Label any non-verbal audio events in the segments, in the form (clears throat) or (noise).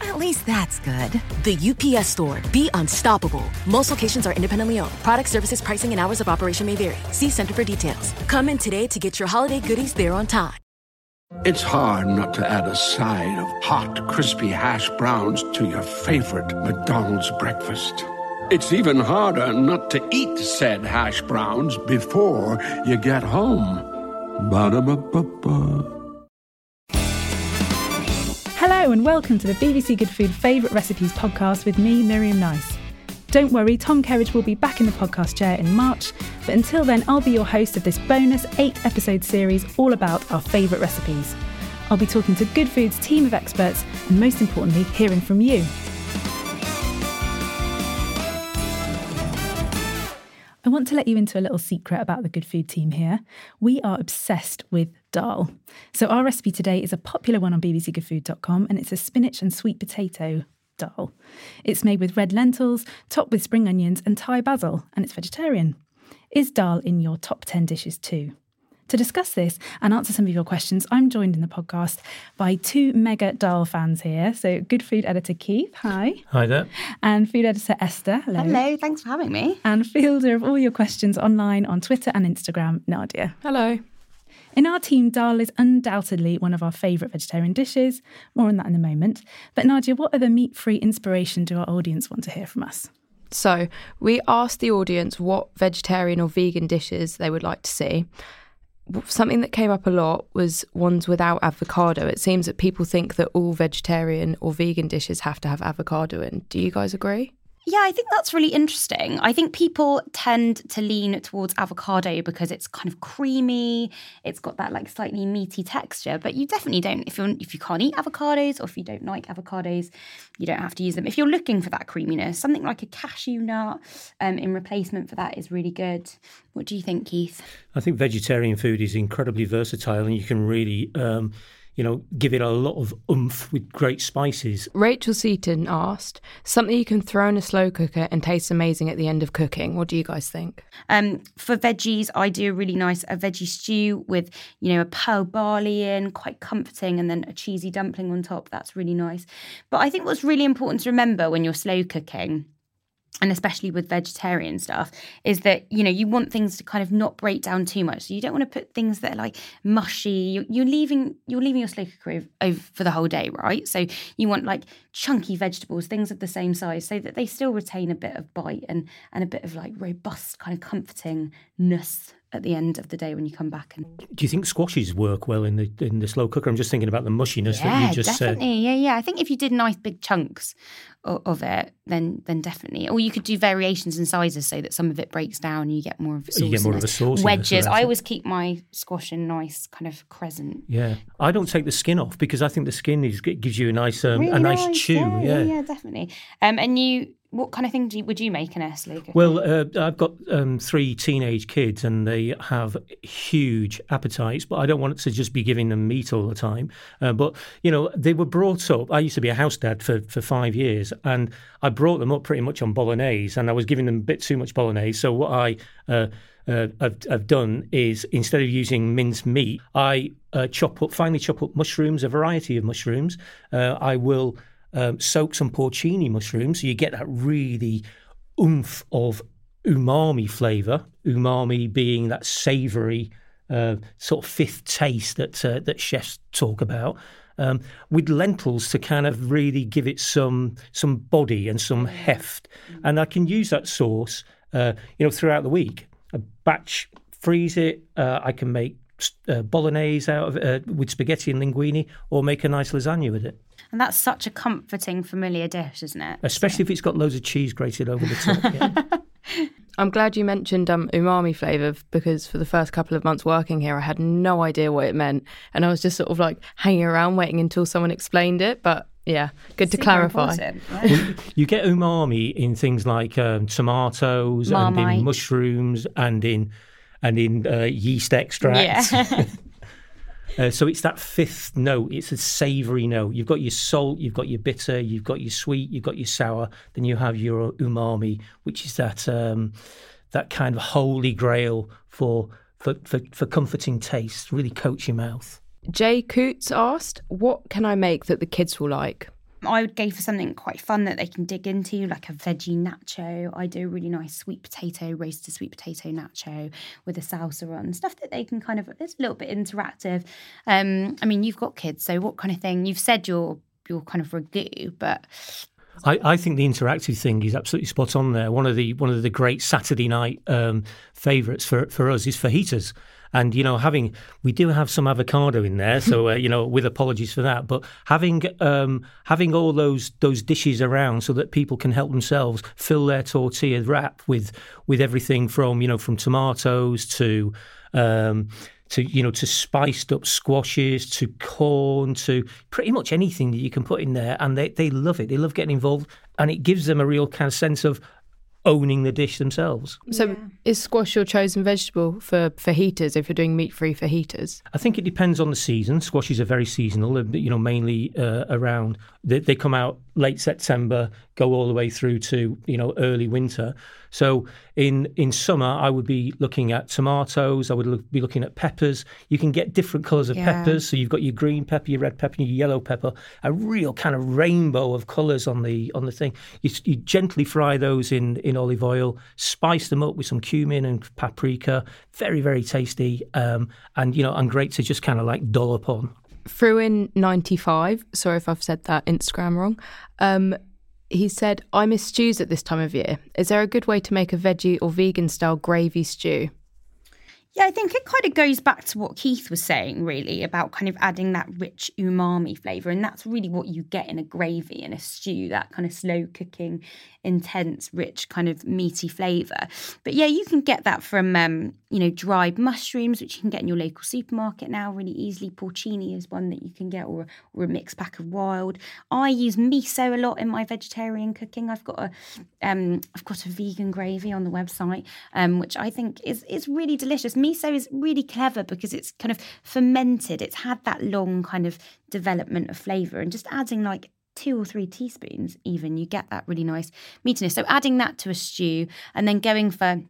At least that's good. The UPS store. Be unstoppable. Most locations are independently owned. Product services, pricing, and hours of operation may vary. See Center for details. Come in today to get your holiday goodies there on time. It's hard not to add a side of hot, crispy hash browns to your favorite McDonald's breakfast. It's even harder not to eat said hash browns before you get home. Ba-da-ba-ba-ba. And welcome to the BBC Good Food Favourite Recipes podcast with me, Miriam Nice. Don't worry, Tom Kerridge will be back in the podcast chair in March, but until then, I'll be your host of this bonus eight episode series all about our favourite recipes. I'll be talking to Good Food's team of experts and most importantly, hearing from you. I want to let you into a little secret about the Good Food team here. We are obsessed with dal. So, our recipe today is a popular one on bbcgoodfood.com and it's a spinach and sweet potato dal. It's made with red lentils, topped with spring onions and Thai basil, and it's vegetarian. Is dal in your top 10 dishes too? To discuss this and answer some of your questions, I'm joined in the podcast by two mega dal fans here. So, good food editor Keith, hi. Hi there. And food editor Esther, hello. Hello, thanks for having me. And fielder of all your questions online on Twitter and Instagram, Nadia. Hello. In our team, dal is undoubtedly one of our favourite vegetarian dishes. More on that in a moment. But Nadia, what other meat free inspiration do our audience want to hear from us? So, we asked the audience what vegetarian or vegan dishes they would like to see. Something that came up a lot was ones without avocado. It seems that people think that all vegetarian or vegan dishes have to have avocado in. Do you guys agree? Yeah, I think that's really interesting. I think people tend to lean towards avocado because it's kind of creamy. It's got that like slightly meaty texture, but you definitely don't if you if you can't eat avocados or if you don't like avocados, you don't have to use them. If you're looking for that creaminess, something like a cashew nut um, in replacement for that is really good. What do you think, Keith? I think vegetarian food is incredibly versatile, and you can really. Um, you know, give it a lot of oomph with great spices. Rachel Seaton asked, something you can throw in a slow cooker and tastes amazing at the end of cooking. What do you guys think? Um, for veggies, I do a really nice a veggie stew with, you know, a pearl barley in, quite comforting, and then a cheesy dumpling on top. That's really nice. But I think what's really important to remember when you're slow cooking and especially with vegetarian stuff is that you know you want things to kind of not break down too much. So you don't want to put things that are like mushy. You're, leaving you're leaving your slow cooker over for the whole day right? So you want like chunky vegetables things of the same size so that they still retain a bit of bite and and a bit of like robust kind of comfortingness at the end of the day when you come back and do you think squashes work well in the in the slow cooker? I'm just thinking about the mushiness yeah, that you just definitely. said yeah yeah. I think if you did nice big chunks of, of, it then then definitely. Or you could do variations in sizes so that some of it breaks down and you get more of a you get more of a sauce wedges. i always keep my squash in nice kind of crescent. Yeah. I don't take the skin off because i think the skin is gives you a nice um, really a nice, nice chew. yeah, yeah. yeah definitely. Um and you what kind of thing you, would you make in slow? Well, uh, I've got um, three teenage kids and they have huge appetites, but I don't want to just be giving them meat all the time. Uh, but, you know, they were brought up. I used to be a house dad for, for five years and I brought them up pretty much on bolognese and I was giving them a bit too much bolognese. So what I. Uh, uh, I've, I've, done is instead of using minced meat, I uh, chop up, finely chop up mushrooms, a variety of mushrooms. Uh, I will um, soak some porcini mushrooms, so you get that really oomph of umami flavour. Umami being that savoury uh, sort of fifth taste that uh, that chefs talk about. Um, with lentils to kind of really give it some some body and some heft, and I can use that sauce, uh, you know, throughout the week. A batch, freeze it. Uh, I can make uh, bolognese out of it uh, with spaghetti and linguine, or make a nice lasagna with it. And that's such a comforting, familiar dish, isn't it? Especially if it's got loads of cheese grated over the top. Yeah. (laughs) I'm glad you mentioned um, umami flavour because for the first couple of months working here, I had no idea what it meant. And I was just sort of like hanging around waiting until someone explained it. But yeah, good to clarify. right? Well, you get umami in things like um, tomatoes and in mushrooms and in and in uh, yeast extracts. Yeah. (laughs) Uh, so it's that fifth note. It's a savoury note. You've got your salt, you've got your bitter, you've got your sweet, you've got your sour. Then you have your umami, which is that um, that kind of holy grail for for, for for comforting taste. Really coats your mouth. Jay Coots asked, What can I make that the kids will like? I would go for something quite fun that they can dig into, like a veggie nacho. I do a really nice sweet potato, roasted sweet potato nacho with a salsa on, stuff that they can kind of, it's a little bit interactive. Um, I mean, you've got kids, so what kind of thing? You've said you're, you're kind of ragu, but I, I think the interactive thing is absolutely spot on there. One of the one of the great Saturday night um, favourites for for us is fajitas. And you know, having we do have some avocado in there, so (laughs) uh, you know, with apologies for that. But having um, having all those those dishes around so that people can help themselves fill their tortilla wrap with with everything from you know from tomatoes to um, to you know to spiced up squashes to corn to pretty much anything that you can put in there, and they they love it. They love getting involved, and it gives them a real kind of sense of owning the dish themselves. So is squash your chosen vegetable for fajitas if you're doing meat free fajitas? I think it depends on the season. Squashes are very seasonal, uh, you know, mainly uh, around. They, they come out late September, go all the way through to you know early winter. So in in summer, I would be looking at tomatoes. I would look, be looking at peppers. You can get different colours of Yeah. peppers. So you've got your green pepper, your red pepper, your yellow pepper. A real kind of rainbow of colours on the on the thing. You, you gently fry those in in olive oil, spice them up with some cumin and paprika. Very very tasty, um, and you know, and great to just kind of like dollop on. Threw in 95, sorry if I've said that Instagram wrong. Um, he said, I miss stews at this time of year. Is there a good way to make a veggie or vegan style gravy stew? Yeah, I think it kind of goes back to what Keith was saying, really, about kind of adding that rich umami flavour. And that's really what you get in a gravy, and a stew, that kind of slow cooking, intense, rich, kind of meaty flavour. But yeah, you can get that from, um, you know, dried mushrooms, which you can get in your local supermarket now really easily. Porcini is one that you can get, or, or a mixed pack of wild. I use miso a lot in my vegetarian cooking. I've got a, um, I've got a vegan gravy on the website, um, which I think is is really delicious. Miso is really clever because it's kind of fermented. It's had that long kind of development of flavour, and just adding like two or three teaspoons, even you get that really nice meatiness. So adding that to a stew, and then going for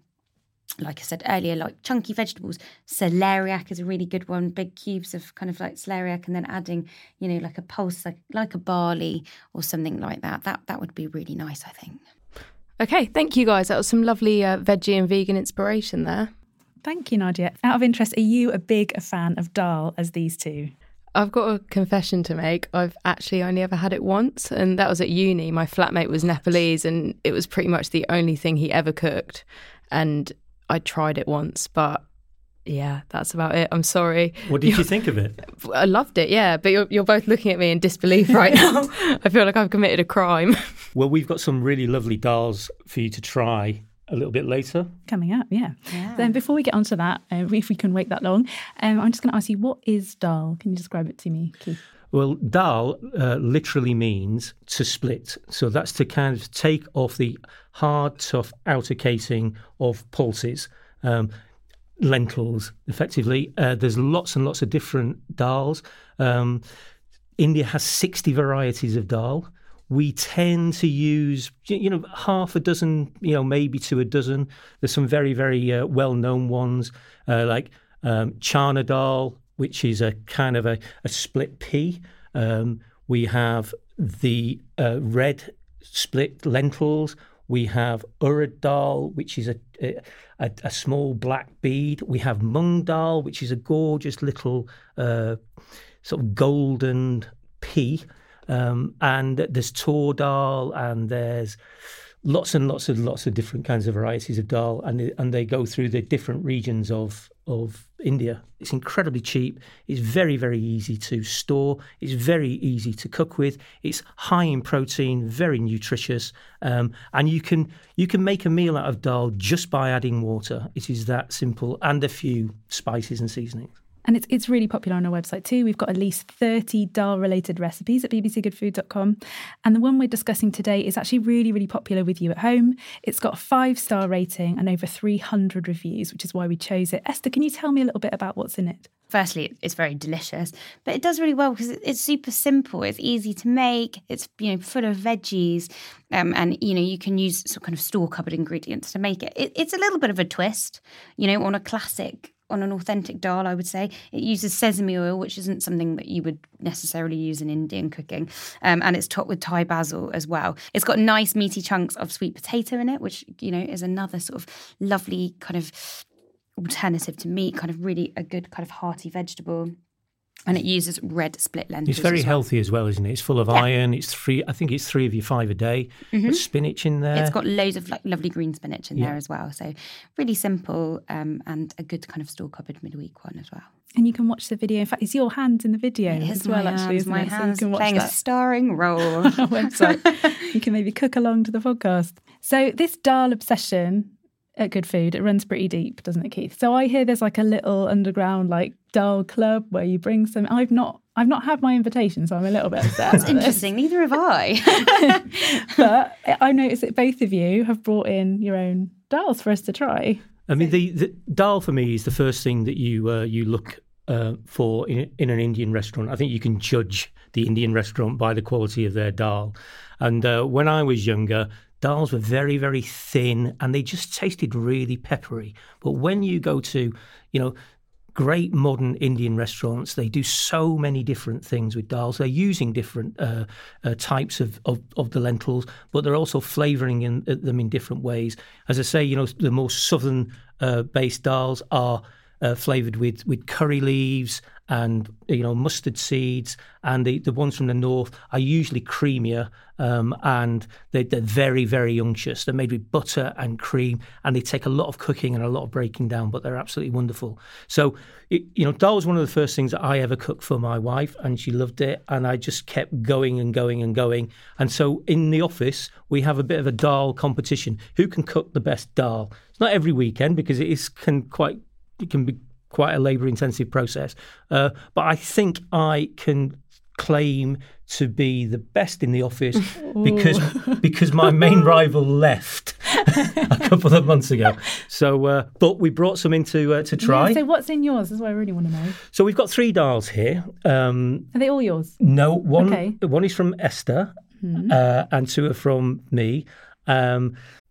like I said earlier, like chunky vegetables. Celeriac is a really good one. Big cubes of kind of like celeriac, and then adding, you know, like a pulse, like, like a barley or something like that. That that would be really nice, I think. Okay, thank you guys. That was some lovely uh, veggie and vegan inspiration there. Thank you, Nadia. Out of interest, are you a big a fan of dal as these two? I've got a confession to make. I've actually only ever had it once, and that was at uni. My flatmate was Nepalese, and it was pretty much the only thing he ever cooked. And I tried it once, but yeah, that's about it. I'm sorry. What did you think of it? (laughs) I loved it, yeah. But you're, you're both looking at me in disbelief right (laughs) now. I feel like I've committed a crime. Well, we've got some really lovely dals for you to try a little bit later. Coming up, yeah. Then before we get onto that, uh, if we can wait that long, um, I'm just going to ask you, what is dal? Can you describe it to me, Keith? Well, dal uh, literally means to split. So that's to kind of take off the hard, tough outer casing of pulses, um, lentils, effectively. Uh, there's lots and lots of different dals. Um, India has 60 varieties of dal. We tend to use, you know, half a dozen, you know, maybe to a dozen. There's some very, very uh, well-known ones uh, like um, chana dal, which is a kind of a, a split pea. Um, we have the uh, red split lentils. We have urad dal, which is a, a, a small black bead. We have mung dal, which is a gorgeous little uh, sort of golden pea. Um, and there's tur dal, and there's lots and lots and lots of different kinds of varieties of dal, and and they go through the different regions of of India. It's incredibly cheap. It's very very easy to store. It's very easy to cook with. It's high in protein, very nutritious, um, and you can you can make a meal out of dal just by adding water. It is that simple, and a few spices and seasonings. And it's, it's really popular on our website too. We've got at least 30 dal related recipes at bbcgoodfood.com. And the one we're discussing today is actually really, really popular with you at home. It's got a five star rating and over 300 reviews, which is why we chose it. Esther, can you tell me a little bit about what's in it? Firstly, it's very delicious, but it does really well because it's super simple. It's easy to make. It's you know full of veggies, um, and you know you can use some kind of store cupboard ingredients to make it. it. It's a little bit of a twist, you know, on a classic on an authentic dal, I would say. It uses sesame oil, which isn't something that you would necessarily use in Indian cooking. Um, and it's topped with Thai basil as well. It's got nice meaty chunks of sweet potato in it, which, you know, is another sort of lovely kind of alternative to meat, kind of really a good kind of hearty vegetable and it uses red split lentils. It's very as well. healthy as well, isn't it? It's full of Yeah. iron. It's three. I think it's three of your five a day. Mhm. There's spinach in there. It's got loads of like lovely green spinach in Yeah. there as well. So really simple um, and a good kind of store cupboard midweek one as well. And you can watch the video. In fact, it's your hands in the video It as well, my actually. isn't my it? So you hands can watch playing a starring role. (laughs) on our website. (laughs) you can maybe cook along to the podcast. So this dal obsession at Good Food, it runs pretty deep, doesn't it, Keith? So I hear there's like a little underground like dal club where you bring some. I've not. I've not had my invitation, so I'm a little bit upset. That's about this. interesting. Neither have I. (laughs) (laughs) but I noticed that both of you have brought in your own dals for us to try. I mean, the, the dal for me is the first thing that you uh, you look uh, for in, in an Indian restaurant. I think you can judge the Indian restaurant by the quality of their dal. And uh, when I was younger, dals were very very thin and they just tasted really peppery. But when you go to, you know. Great modern Indian restaurants. They do so many different things with dals. They're using different uh, uh, types of, of, of the lentils, but they're also flavouring in, uh, them in different ways. As I say, you know, the more southern uh, based dals are uh, flavoured with, with curry leaves and you know mustard seeds, and the, the ones from the north are usually creamier um, and they, they're very very unctuous. They're made with butter and cream, and they take a lot of cooking and a lot of breaking down, but they're absolutely wonderful. So it, you know, dal was one of the first things that I ever cooked for my wife, and she loved it, and I just kept going and going and going. And so in the office we have a bit of a dal competition: who can cook the best dal? It's not every weekend because it is can quite it can be quite a labour intensive process. Uh, but I think I can claim to be the best in the office because because my main (laughs) rival left a couple of months ago. So, uh, but we brought some in to, uh, to try. Yeah, so what's in yours? That's what I really want to know. So we've got three dals here. Um, Are they all yours? no, one Okay. one is from Esther, Hmm. uh, and two are from me. Um,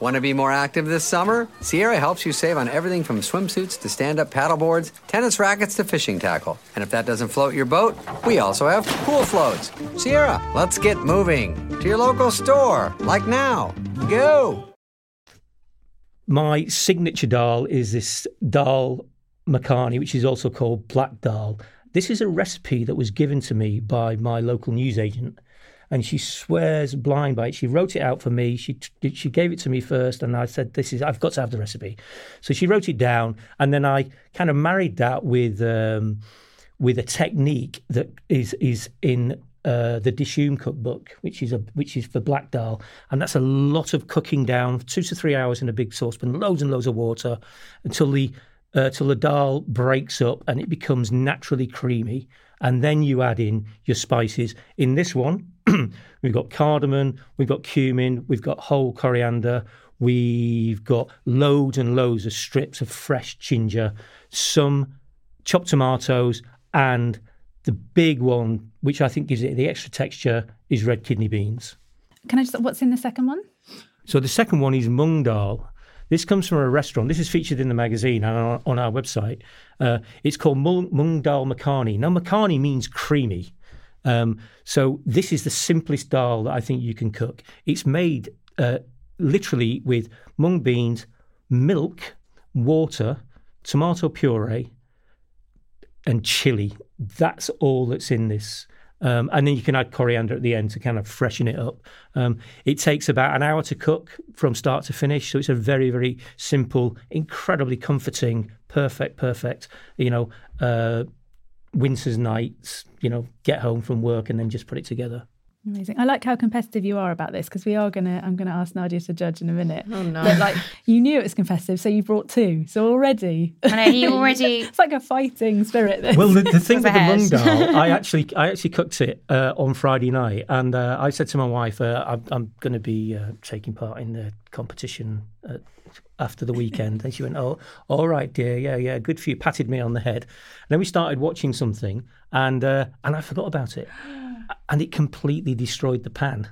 Want to be more active this summer? Sierra helps you save on everything from swimsuits to stand up paddleboards, tennis rackets to fishing tackle. And if that doesn't float your boat, we also have pool floats. Sierra, let's get moving to your local store, like now. Go! my signature dal is this dal makhani, which is also called black dal. This is a recipe that was given to me by my local newsagent, and she swears blind by it. She wrote it out for me. She she gave it to me first, and I said, "This is I've got to have the recipe." So she wrote it down, and then I kind of married that with um, with a technique that is is in uh, the Dishoom cookbook, which is a which is for black dal, and that's a lot of cooking down, two to three hours in a big saucepan, loads and loads of water, until the uh, till the dal breaks up and it becomes naturally creamy, and then you add in your spices. In this one, (clears throat) we've got cardamom, we've got cumin, we've got whole coriander, we've got loads and loads of strips of fresh ginger, some chopped tomatoes, and the big one, which I think gives it the extra texture, is red kidney beans. Can I just, what's in the second one? So the second one is mung dal. This comes from a restaurant. This is featured in the magazine and on, on our website. Uh, it's called mung, dal makhani. Now, makhani means creamy. Um, so this is the simplest dal that I think you can cook. It's made uh, literally with mung beans, milk, water, tomato puree, and chili. That's all that's in this. Um, and then you can add coriander at the end to kind of freshen it up. Um, it takes about an hour to cook from start to finish, so it's a very, very simple, incredibly comforting, perfect, perfect. You know, uh, winter's nights. You know, get home from work and then just put it together. Amazing. I like how competitive you are about this because we are gonna. I'm gonna ask Nadia to judge in a minute. Oh no! But like you knew it was competitive, so you brought two. So already, I know you (laughs) already. it's like a fighting spirit. This. Well, the, the thing with the mung dal, I (laughs) actually, I actually cooked it uh, on Friday night, and uh, I said to my wife, uh, "I'm, I'm going to be uh, taking part in the competition uh, after the weekend." and she went, "Oh, all right, dear, yeah, yeah, good for you." Patted me on the head. And then we started watching something, and uh, and I forgot about it, and it completely destroyed the pan.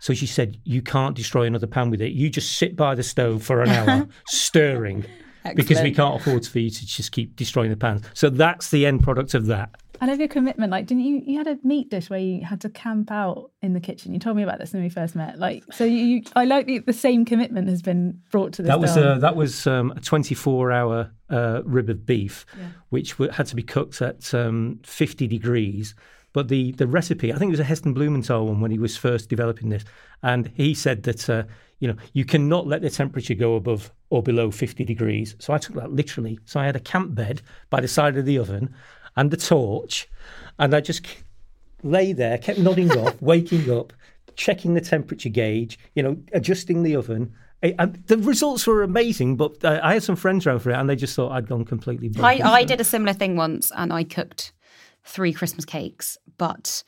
So she said, "You can't destroy another pan with it. You just sit by the stove for an hour, (laughs) stirring." Because we can't afford for you to just keep destroying the pans. So that's the end product of that. I love your commitment. Like, didn't you? You had a meat dish where you had to camp out in the kitchen. You told me about this when we first met. Like, so you, you I like the, the same commitment has been brought to this. That was dal. uh, that was um, a 24 hour uh, rib of beef, which w- had to be cooked at um, 50 degrees. But the, the recipe, I think it was a Heston Blumenthal one when he was first developing this, and he said that uh, you know you cannot let the temperature go above or below 50 degrees. So I took that literally. So I had a camp bed by the side of the oven and the torch, and I just lay there, kept nodding (laughs) off, waking up, checking the temperature gauge, you know, adjusting the oven. And the results were amazing, but uh, I had some friends around for it, and they just thought I'd gone completely. I, bonkers. I did a similar thing once and I cooked three Christmas cakes, but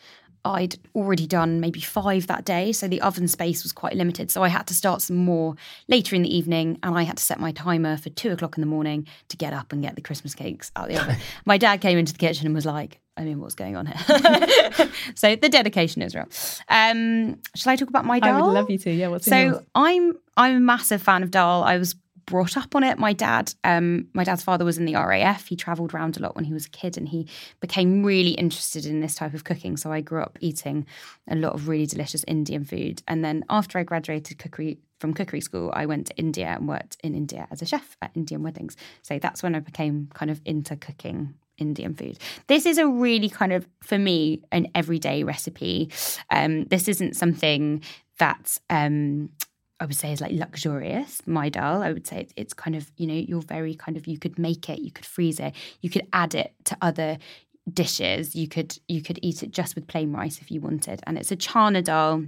I'd already done maybe five that day. So the oven space was quite limited. So I had to start some more later in the evening and I had to set my timer for two o'clock in the morning to get up and get the Christmas cakes out of the oven. (laughs) my dad came into the kitchen and was like, I mean, what's going on here? (laughs) so the dedication is real. Um, shall I talk about my dal? I would love you to. Yeah. What's So yours? I'm I'm a massive fan of dal. I was brought up on it. My dad, um, my dad's father was in the RAF. He travelled around a lot when he was a kid, and he became really interested in this type of cooking. So I grew up eating a lot of really delicious Indian food. And then after I graduated cookery from cookery school, I went to India and worked in India as a chef at Indian weddings. So that's when I became kind of into cooking Indian food. This is a really kind of, for me, an everyday recipe. Um, this isn't something that um, I would say is like luxurious. My dal, I would say it's, it's kind of, you know, you're very kind of, you could make it, you could freeze it, you could add it to other dishes. You could you could eat it just with plain rice if you wanted. And it's a chana dal.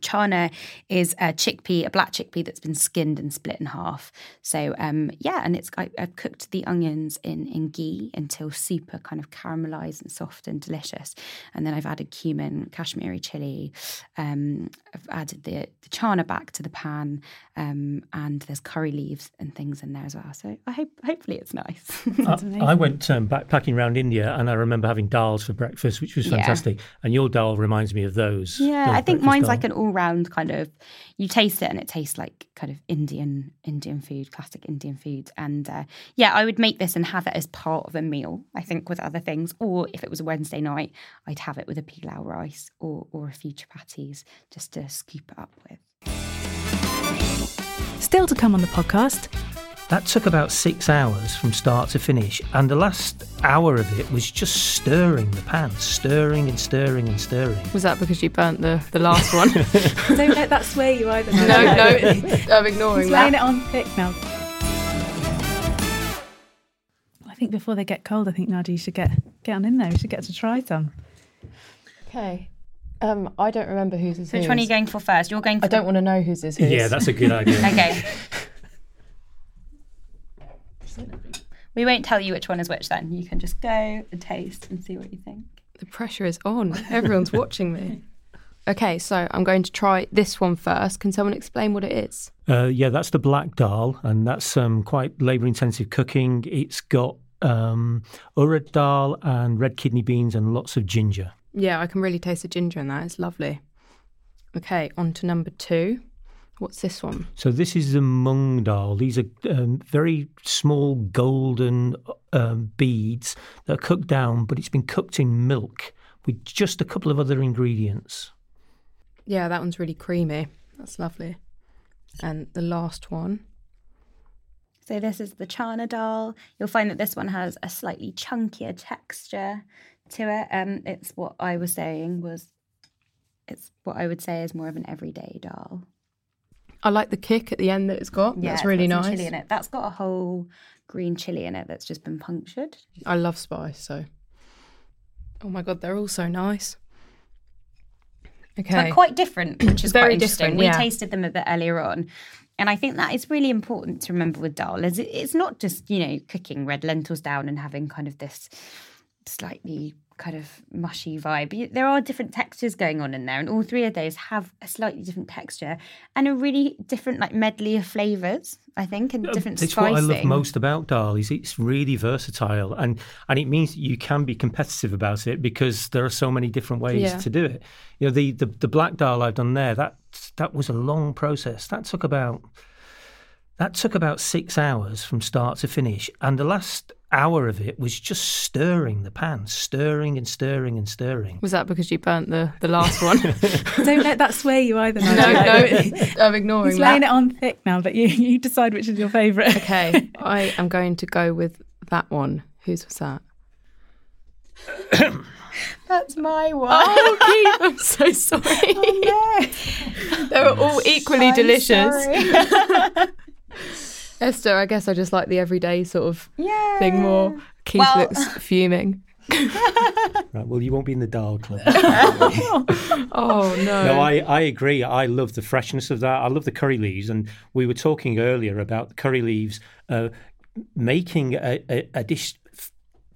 Chana is a chickpea, a black chickpea that's been skinned and split in half. So um, yeah, and it's I, I've cooked the onions in in ghee until super kind of caramelized and soft and delicious. And then I've added cumin, Kashmiri chili. Um, I've added the the chana back to the pan, um, and there's curry leaves and things in there as well. So I hope hopefully it's nice. (laughs) I, I went um, backpacking around India and I remember having dals for breakfast, which was Yeah. fantastic. And your dal reminds me of those. Yeah, those I think mine's dal. like an all-round kind of. You taste it and it tastes like kind of Indian Indian food, classic Indian food. And uh, yeah, I would make this and have it as part of a meal. I think with other things, or if it was a Wednesday night, I'd have it with a pilau rice or or a few chapatis just to scoop it up with. Still to come on the podcast. That took about six hours from start to finish, and the last hour of it was just stirring the pan, stirring and stirring and stirring. Was that because you burnt the, the last one? Don't let that sway you either. no, no, no (laughs) I'm ignoring He's laying it on thick now. I think before they get cold, I think Nadia, you should get get on in there. We should get to try some. Okay. Um, I don't remember whose is So which whose. one are you going for first? You're going for I don't want to know whose is whose. Yeah, that's a good idea. (laughs) Okay. (laughs) We won't tell you which one is which then. You can just go and taste and see what you think. The pressure is on. Everyone's watching me. (laughs) Okay, so I'm going to try this one first. Can someone explain what it is? Uh, yeah, that's the black dal, and that's um, quite labour intensive cooking. It's got um, urad dal and red kidney beans and lots of ginger. Yeah, I can really taste the ginger in that. It's lovely. Okay, on to number two. What's this one? So this is the mung dal. These are um, very small golden um, beads that are cooked down, but it's been cooked in milk with just a couple of other ingredients. Yeah, that one's really creamy. That's lovely. And the last one. So this is the chana dal. You'll find that this one has a slightly chunkier texture to it. Um, it's what I was saying was, it's what I would say is more of an everyday dal. I like the kick at the end that it's got. Yeah, that's really nice. Chili in it. That's got a whole green chili in it that's just been punctured. I love spice, so. Oh my god, they're all so nice. Okay. But quite different, which (clears throat) is Very quite interesting. different, We tasted them a bit earlier on. And I think that is really important to remember with dal. Is it's not just, you know, cooking red lentils down and having kind of this slightly kind of mushy vibe. There are different textures going on in there, and all three of those have a slightly different texture and a really different like medley of flavors. I think, and different It's spicing. what I love most about dal is it's really versatile and and it means you can be competitive about it because there are so many different ways Yeah. to do it. You know the, the the black dal I've done there that that was a long process. That took about that took about six hours from start to finish, and the last hour of it was just stirring the pan, stirring and stirring and stirring. Was that because you burnt the, the last one? (laughs) Don't let that sway you either. no, Nigel. no, I'm ignoring that. He's laying it on thick now, but you, you decide which is your favourite. Okay, (laughs) I am going to go with that one. Whose was that? (coughs) That's my one. Oh, Keith, I'm so sorry. Oh, they were all equally I'm delicious. (laughs) sorry. Esther, I guess I just like the everyday sort of Yeah. thing more. Keith Well- looks (laughs) fuming. (laughs) Right, well, you won't be in the dal club. (laughs) Oh no. No, I, I agree. I love the freshness of that. I love the curry leaves. And we were talking earlier about the curry leaves uh, making a, a, a dish f-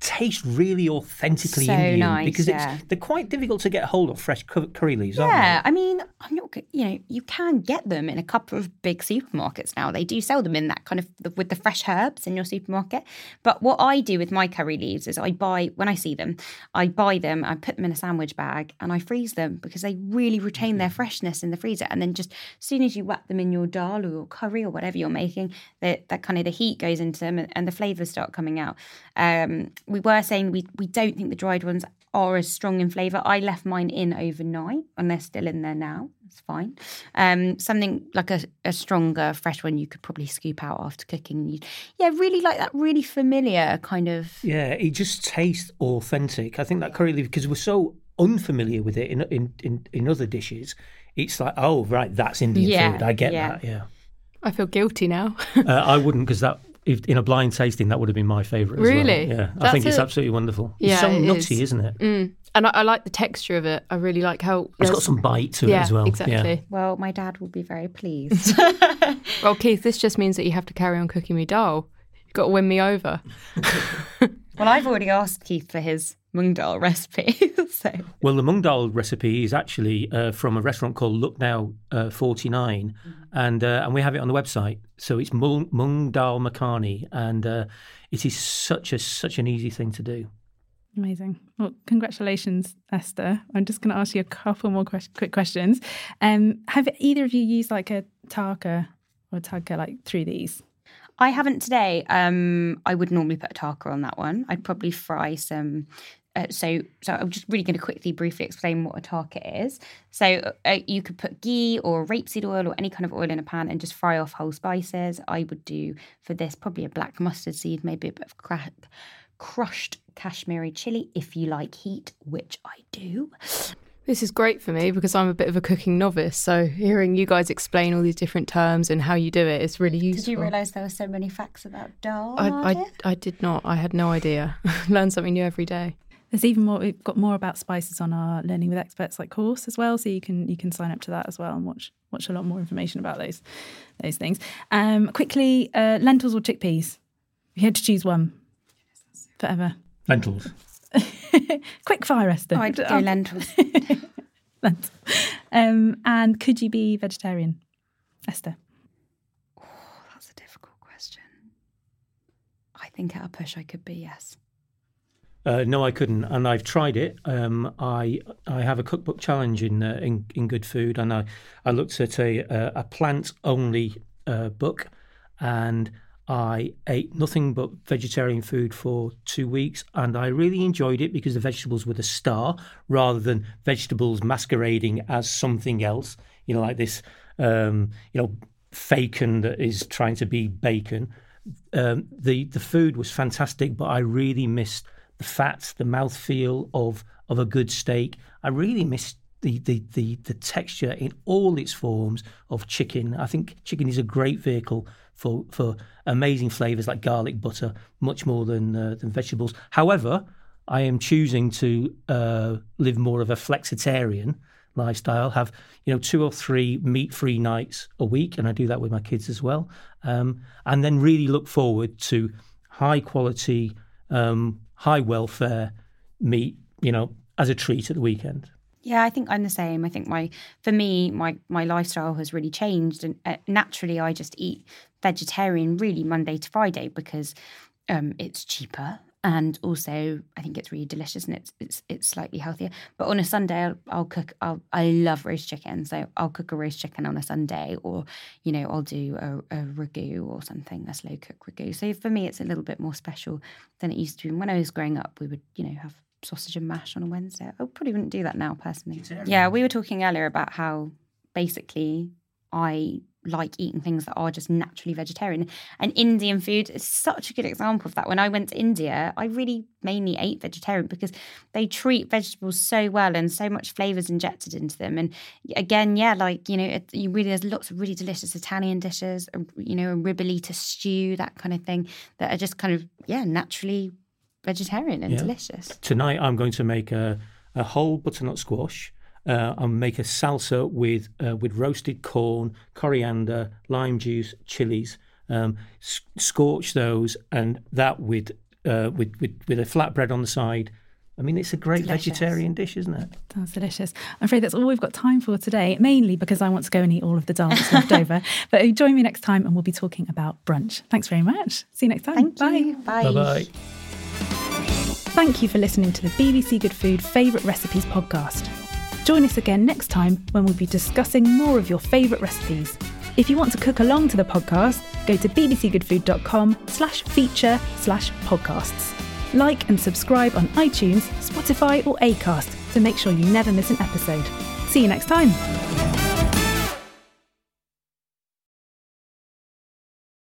taste really authentically So Indian nice, because yeah. it's, they're quite difficult to get hold of fresh curry leaves, aren't Yeah, I mean, I'm not. You know, you can get them in a couple of big supermarkets now. They do sell them in that kind of with the fresh herbs in your supermarket. But what I do with my curry leaves is I buy when I see them, I buy them, I put them in a sandwich bag, and I freeze them because they really retain their freshness in the freezer. And then just as soon as you wrap them in your dal or your curry or whatever you're making, that that kind of the heat goes into them and, and the flavors start coming out. Um, we were saying we we don't think the dried ones are as strong in flavour. I left mine in overnight and they're still in there now. It's fine. Um, something like a, a stronger, fresh one you could probably scoop out after cooking. You, yeah, really like that really familiar kind of. Yeah, it just tastes authentic. I think that curry leaf because we're so unfamiliar with it in in in, in other dishes. It's like, oh right, that's Indian Yeah, food. I get yeah. that. Yeah, I feel guilty now. (laughs) uh, I wouldn't because that. If, in a blind tasting, that would have been my favourite. as well. Really? Yeah, I That's think it's a- absolutely wonderful. Yeah, it's so it nutty, is. isn't it? Mm. And I, I like the texture of it. I really like how It's got some bite to it as well. Exactly. Well, my dad will be very pleased. (laughs) Well, Keith, this just means that you have to carry on cooking me dal. You've got to win me over. (laughs) well, I've already asked Keith for his mung dal recipe. (laughs) so Well, the mung dal recipe is actually uh, from a restaurant called Lucknow uh, 49, and uh, and we have it on the website. So it's mung, mung dal makhani, and uh, it is such a such an easy thing to do. Amazing. Well, congratulations, Esther. I'm just going to ask you a couple more ques- quick questions. Um, have either of you used like a tarka or tarka like through these? I haven't today. Um, I would normally put a tarka on that one. I'd probably fry some. Uh, so, so I'm just really going to quickly, briefly explain what a tarka is. So, uh, you could put ghee or rapeseed oil or any kind of oil in a pan and just fry off whole spices. I would do for this probably a black mustard seed, maybe a bit of crack, crushed Kashmiri chili if you like heat, which I do. This is great for me because I'm a bit of a cooking novice. So hearing you guys explain all these different terms and how you do it is really useful. Did you realise there were so many facts about dal? I, I, I did not. I had no idea. (laughs) Learn something new every day. There's even more. We've got more about spices on our Learning with Experts like course as well, so you can you can sign up to that as well and watch watch a lot more information about those those things. Um, quickly, uh, lentils or chickpeas? If you had to choose one, forever? Lentils. (laughs) Quick fire, Esther. Oh, I'd go lentils. (laughs) Lentils. Um, and could you be vegetarian, Esther? That's a difficult question. I think at a push I could be, yes. Uh, no, I couldn't, and I've tried it. Um, I I have a cookbook challenge in uh, in, in Good Food, and I, I looked at a a, a plant only uh, book, and I ate nothing but vegetarian food for two weeks, and I really enjoyed it because the vegetables were the star rather than vegetables masquerading as something else. You know, like this, um, you know, bacon that is trying to be bacon. Um, the the food was fantastic, but I really missed the fat, the mouthfeel of of a good steak. I really miss the, the, the, the texture in all its forms of chicken. I think chicken is a great vehicle for, for amazing flavours like garlic butter, much more than uh, than vegetables. However, I am choosing to uh, live more of a flexitarian lifestyle. Have you know two or three meat-free nights a week, and I do that with my kids as well. Um, and then really look forward to high quality, um, high welfare meat. You know, as a treat at the weekend. Yeah, I think I'm the same. I think my for me my my lifestyle has really changed, and uh, naturally I just eat vegetarian really Monday to Friday because um, it's cheaper and also I think it's really delicious and it's it's it's slightly healthier. But on a Sunday, I'll, I'll cook. I'll, I love roast chicken, so I'll cook a roast chicken on a Sunday, or you know, I'll do a, a ragu or something, a slow cook ragu. So for me, it's a little bit more special than it used to be. And When I was growing up, we would you know have sausage and mash on a Wednesday. I probably wouldn't do that now personally. Yeah, we were talking earlier about how basically I like eating things that are just naturally vegetarian. And Indian food is such a good example of that. When I went to India, I really mainly ate vegetarian because they treat vegetables so well and so much flavors injected into them. And again, yeah, like, you know, it, you really, there's lots of really delicious Italian dishes, um, you know, a ribollita stew, that kind of thing, that are just kind of, yeah, naturally vegetarian and yeah. delicious. Tonight, I'm going to make a, a whole butternut squash uh, and make a salsa with uh, with roasted corn, coriander, lime juice, chilies. Um, scorch those, and that with uh, with, with with a flatbread on the side. I mean, it's a great delicious. vegetarian dish, isn't it? That's delicious. I'm afraid that's all we've got time for today, mainly because I want to go and eat all of the dal that's left (laughs) over. But join me next time and we'll be talking about brunch. Thanks very much. See you next time. Thank Bye. You. Bye. Bye bye. Thank you for listening to the BBC Good Food Favourite Recipes podcast. Join us again next time when we'll be discussing more of your favourite recipes. If you want to cook along to the podcast, go to bbcgoodfood.com slash feature slash podcasts. Like and subscribe on iTunes, Spotify or Acast to make sure you never miss an episode. See you next time.